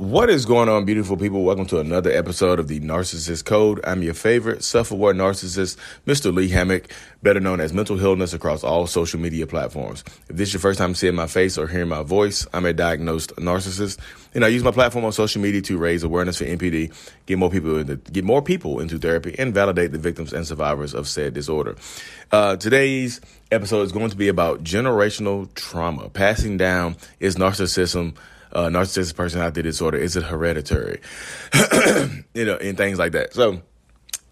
What is going on, beautiful people? Welcome to another episode of the Narcissists' Code. I'm your favorite self aware narcissist, Mr. Lee Hammock, better known as Mental Healness across all social media platforms. If this is your first time seeing my face or hearing my voice, I'm a diagnosed narcissist, and I use my platform on social media to raise awareness for NPD, get more people into, get more people into therapy, and validate the victims and survivors of said disorder. Uh, today's episode is going to be about generational trauma, passing down is narcissism uh, narcissistic personality disorder? Is it hereditary? you know, and things like that. So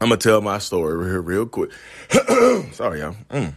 I'm gonna tell my story real, real quick. Sorry, y'all. Mm.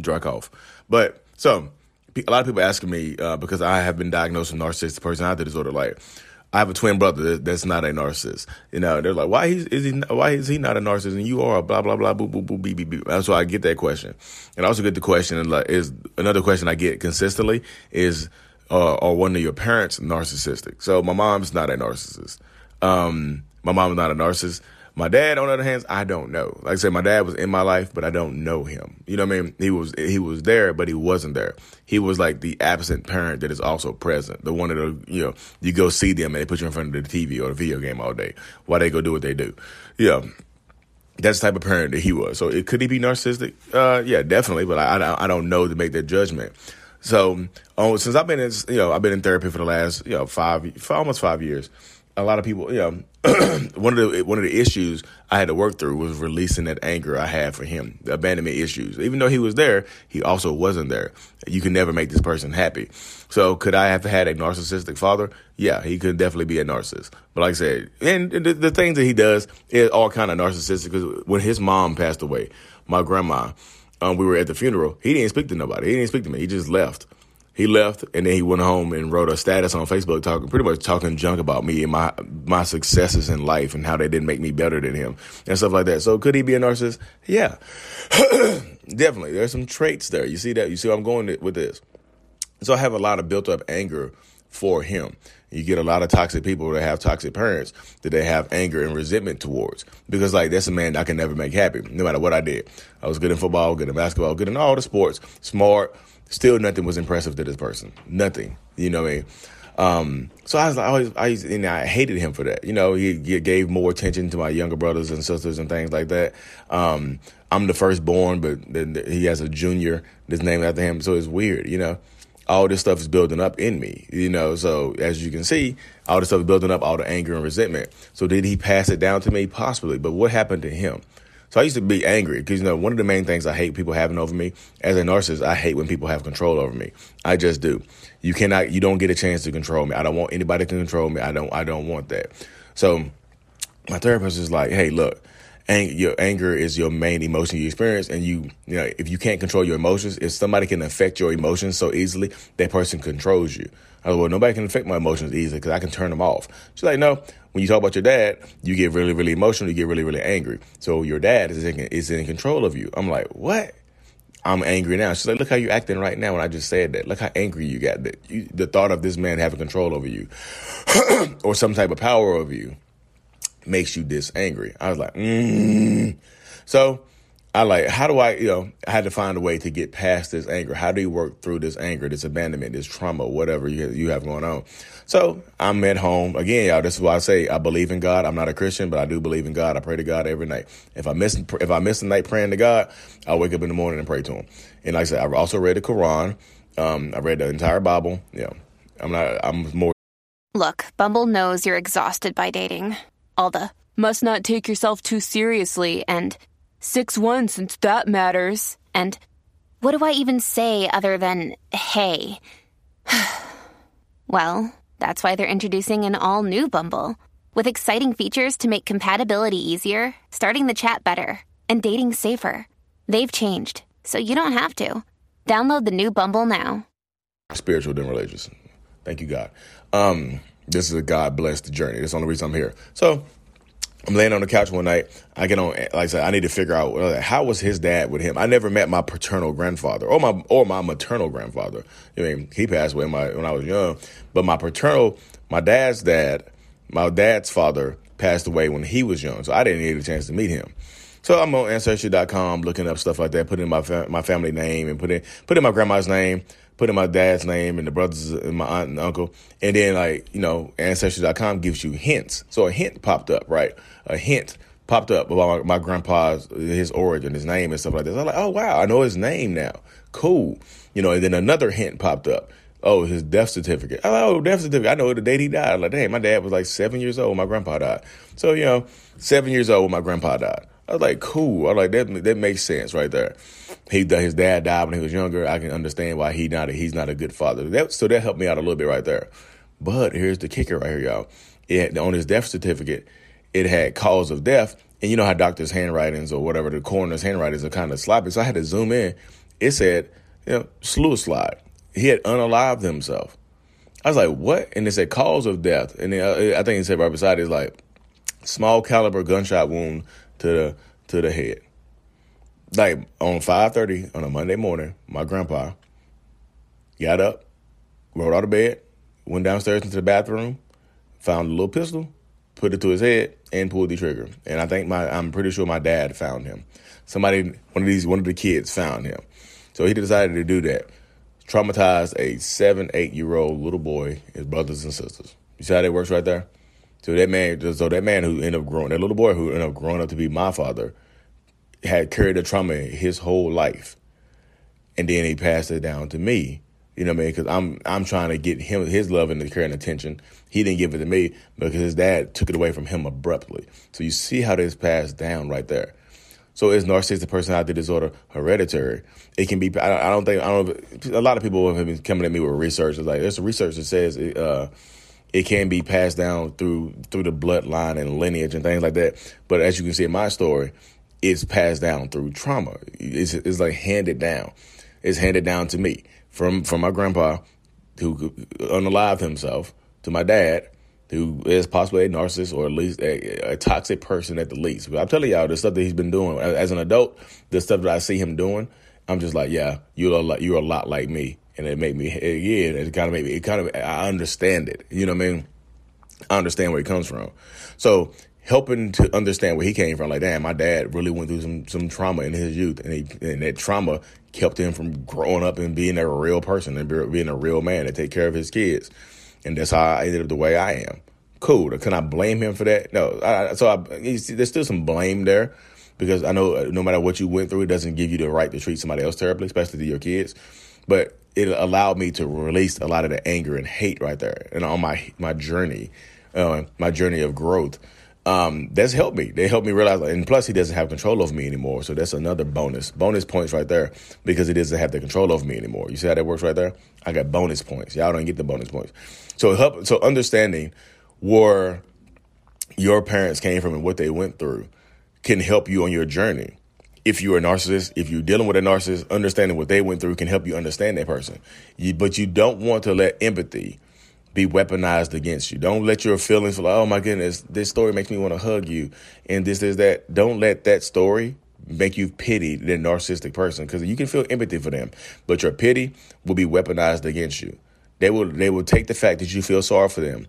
Dry cough. But so a lot of people asking me uh, because I have been diagnosed with narcissistic personality disorder. Like, I have a twin brother that's not a narcissist. You know, they're like, why is, is he? Why is he not a narcissist? And you are a blah blah blah boo boo boo beep beep beep. So I get that question, and I also get the question. And Like, is another question I get consistently is uh, or one of your parents narcissistic. So my mom's not a narcissist. Um, my mom's not a narcissist. My dad, on the other hand, I don't know. Like I said, my dad was in my life, but I don't know him. You know what I mean? He was he was there, but he wasn't there. He was like the absent parent that is also present. The one that you know you go see them and they put you in front of the TV or the video game all day while they go do what they do. Yeah. That's the type of parent that he was. So it, could he be narcissistic? Uh, yeah, definitely. But I, I, I don't know to make that judgment. So, oh, since I've been in, you know, I've been in therapy for the last, you know, five, for almost five years. A lot of people, you know, one of the one of the issues I had to work through was releasing that anger I had for him, the abandonment issues. Even though he was there, he also wasn't there. You can never make this person happy. So, could I have had a narcissistic father? Yeah, he could definitely be a narcissist. But like I said, and the, the things that he does is all kind of narcissistic. Because when his mom passed away, my grandma, um, we were at the funeral. He didn't speak to nobody. He didn't speak to me. He just left. He left, and then he went home and wrote a status on Facebook, talking pretty much talking junk about me and my my successes in life and how they didn't make me better than him and stuff like that. So could he be a narcissist? Yeah, definitely. There's some traits there. You see that? You see I'm going with this. So I have a lot of built up anger for him. You get a lot of toxic people that have toxic parents that they have anger and resentment towards because like that's a man I can never make happy no matter what I did. I was good in football, good in basketball, good in all the sports, smart. Still, nothing was impressive to this person. Nothing. You know what I mean? Um, so I was like, always, I, used, and I hated him for that. You know, he, he, gave more attention to my younger brothers and sisters and things like that. Um, I'm the firstborn, but he has a junior that's named after him. So it's weird, you know all this stuff is building up in me, you know. So as you can see, all this stuff is building up, all the anger and resentment. So did he pass it down to me? Possibly, but what happened to him? So I used to be angry because you know one of the main things I hate people having over me as a narcissist. I hate when people have control over me. I just do. You cannot. You don't get a chance to control me. I don't want anybody to control me. I don't. I don't want that. So my therapist is like, hey, look ang- your anger is your main emotion you experience, and you, you know, if you can't control your emotions, if somebody can affect your emotions so easily, that person controls you. I go, well, nobody can affect my emotions easily because I can turn them off. She's like, no. When you talk about your dad, you get really, really emotional. You get really, really angry. So your dad is in, is in control of you. I'm like, what? I'm angry now. She's like, look how you're acting right now. When I just said that, look how angry you got. That you, the thought of this man having control over you, or some type of power over you, makes you this angry. I was like, mm. so I like, how do I, you know, I had to find a way to get past this anger. How do you work through this anger, this abandonment, this trauma, whatever you, you have going on? So I'm at home again, y'all. This is why I say I believe in God. I'm not a Christian, but I do believe in God. I pray to God every night. If I miss, if I miss a night praying to God, I wake up in the morning and pray to Him. And like I said, I also read the Quran. Um, I read the entire Bible. Yeah, I'm not. I'm more. Look, Bumble knows you're exhausted by dating. All the must not take yourself too seriously and 6 1 since that matters. And what do I even say other than hey? well, that's why they're introducing an all new Bumble with exciting features to make compatibility easier, starting the chat better, and dating safer. They've changed, so you don't have to. Download the new Bumble now. Spiritual than religious. Thank you, God. Um, this is a God blessed journey. That's the only reason I'm here. So I'm laying on the couch one night. I get on, like I said, I need to figure out how was his dad with him. I never met my paternal grandfather or my or my maternal grandfather. I mean, he passed away my, when I was young, but my paternal, my dad's dad, my dad's father passed away when he was young, so I didn't get a chance to meet him. So I'm on ancestry.com looking up stuff like that, putting my fa- my family name and putting putting my grandma's name, put in my dad's name and the brothers and my aunt and uncle. And then like, you know, ancestry.com gives you hints. So a hint popped up, right? A hint popped up about my, my grandpa's, his origin, his name and stuff like this. I was like, oh wow, I know his name now. Cool. You know, and then another hint popped up. Oh, his death certificate. Oh, death certificate. I know the date he died. Like, hey, my dad was like seven years old when my grandpa died. So, you know, seven years old when my grandpa died. I was like, cool. I was like, that that makes sense right there. He his dad died when he was younger. I can understand why he not he's not a good father. That, so that helped me out a little bit right there. But here's the kicker right here, y'all. It, on his death certificate, it had cause of death. And you know how doctors' handwritings or whatever the coroner's handwritings are kind of sloppy. So I had to zoom in. It said, you know, slide. He had unalived himself. I was like, what? And it said cause of death. And then, uh, I think it said right beside it, it's like small caliber gunshot wound to the to the head. Like on five thirty on a Monday morning, my grandpa got up, rolled out of bed, went downstairs into the bathroom, found a little pistol, put it to his head, and pulled the trigger. And I think my I'm pretty sure my dad found him. Somebody, one of these, one of the kids found him. So he decided to do that. Traumatized a seven, eight year old little boy, his brothers and sisters. You see how that works right there? So that man, so that man who ended up growing, that little boy who ended up growing up to be my father, had carried the trauma his whole life, and then he passed it down to me. You know what I mean? Because I'm I'm trying to get him his love and the care and attention. He didn't give it to me because his dad took it away from him abruptly. So you see how this passed down right there. So is narcissistic personality disorder hereditary? It can be. I don't think. I don't. A lot of people have been coming at me with research. It's like there's research that says. It, uh, it can be passed down through through the bloodline and lineage and things like that. But as you can see in my story, it's passed down through trauma. It's, it's like handed down. It's handed down to me from from my grandpa, who unalived himself, to my dad, who is possibly a narcissist or at least a, a, toxic person at the least. But I'm telling y'all, the stuff that he's been doing as an adult, the stuff that I see him doing, I'm just like, yeah, you're a lot, you're a lot like me and it made me yeah, it kind of made me it kind of I understand it. You know what I mean? I understand where he comes from. So helping to understand where he came from, like damn, my dad really went through some some trauma in his youth, and he and that trauma kept him from growing up and being a real person and being a real man and take care of his kids, and that's how I ended up the way I am. Cool. Can I blame him for that? No. I, so I, see, there's still some blame there because I know uh, no matter what you went through, it doesn't give you the right to treat somebody else terribly, especially to your kids. But it allowed me to release a lot of the anger and hate right there, and on my my journey, uh, my journey of growth. Um, that's helped me. They helped me realize, and plus, he doesn't have control over me anymore. So that's another bonus, bonus points right there because he doesn't have the control over me anymore. You see how that works right there? I got bonus points. Y'all don't get the bonus points. So help. So understanding where your parents came from and what they went through can help you on your journey if you're a narcissist, if you're dealing with a narcissist, understanding what they went through can help you understand that person. You, but you don't want to let empathy be weaponized against you. Don't let your feelings feel like, oh my goodness, this story makes me want to hug you, and this is that. Don't let that story make you pity the narcissistic person because you can feel empathy for them, but your pity will be weaponized against you. They will they will take the fact that you feel sorry for them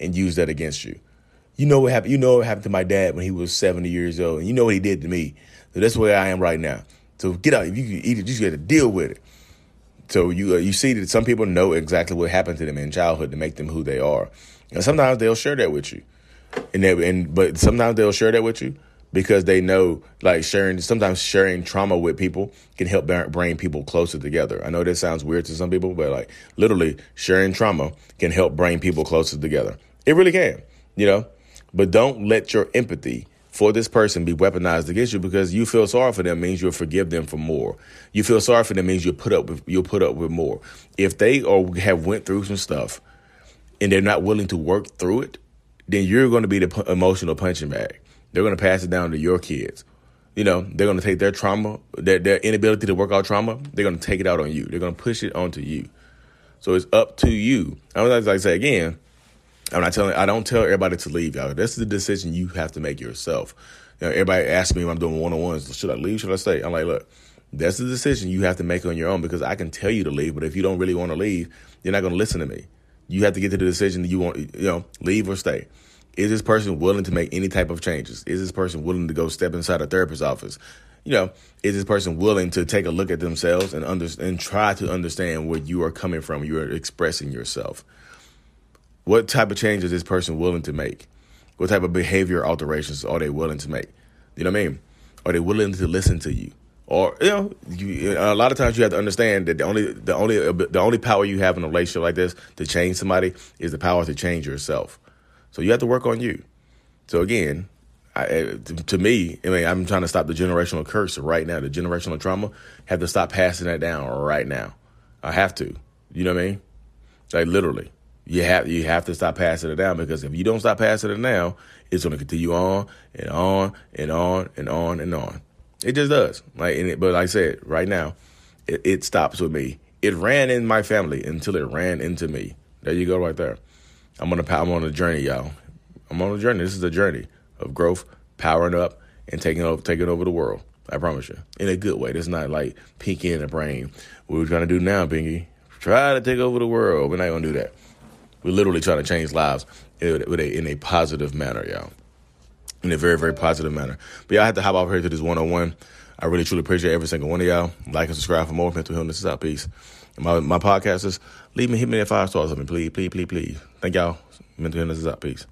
and use that against you. You know what happened. You know what happened to my dad when he was 70 years old, and you know what he did to me. So that's where I am right now. So get out. If you can eat it, you just got to deal with it. So you uh, you see that some people know exactly what happened to them in childhood to make them who they are, and sometimes they'll share that with you, and they, and but sometimes they'll share that with you because they know like sharing sometimes sharing trauma with people can help bring people closer together. I know that sounds weird to some people, but like literally sharing trauma can help bring people closer together. It really can, you know. But don't let your empathy for this person be weaponized against you because you feel sorry for them means you'll forgive them for more. You feel sorry for them means you'll put up with you'll put up with more. If they or have went through some stuff and they're not willing to work through it, then you're going to be the emotional punching bag. They're going to pass it down to your kids. You know, they're going to take their trauma, their, their inability to work out trauma, they're going to take it out on you. They're going to push it onto you. So it's up to you. I was like I say again, I'm not telling. I don't tell everybody to leave, y'all. That's the decision you have to make yourself. You know, everybody asks me when I'm doing one on ones, should I leave? Should I stay? I'm like, look, that's the decision you have to make on your own because I can tell you to leave, but if you don't really want to leave, you're not going to listen to me. You have to get to the decision that you want, you know, leave or stay. Is this person willing to make any type of changes? Is this person willing to go step inside a therapist's office? You know, is this person willing to take a look at themselves and under, and try to understand where you are coming from? You are expressing yourself. What type of change is this person willing to make? What type of behavior alterations are they willing to make? You know what I mean? Are they willing to listen to you? Or you know, you, a lot of times you have to understand that the only the only the only power you have in a relationship like this to change somebody is the power to change yourself. So you have to work on you. So again, I, eh, to me, I mean, I'm trying to stop the generational curse right now. The generational trauma have to stop passing that down right now. I have to. You know what I mean? Like literally, you have you have to stop passing it down because if you don't stop passing it down, it's going to continue on and on and on and on and on. It just does. Like, it, but like I said, right now, it, it stops with me. It ran in my family until it ran into me. There you go, right there. I'm on a I'm on a journey, y'all. I'm on a journey. This is a journey of growth, powering up, and taking over taking over the world. I promise you, in a good way. This is not like Pinky and the Brain. What we're trying to do now, Pinky, try to take over the world. We're not gonna do that. We're literally trying to change lives in a, in a positive manner, y'all in a very, very positive manner. But y'all have to hop off here to this one on one. I really truly appreciate every single one of y'all. Like and subscribe for more Mental Healness is out. Peace. My my podcasters, leave me hit me at five stars on me, please, please, please, please. Thank y'all. Mental Healness is out. Peace.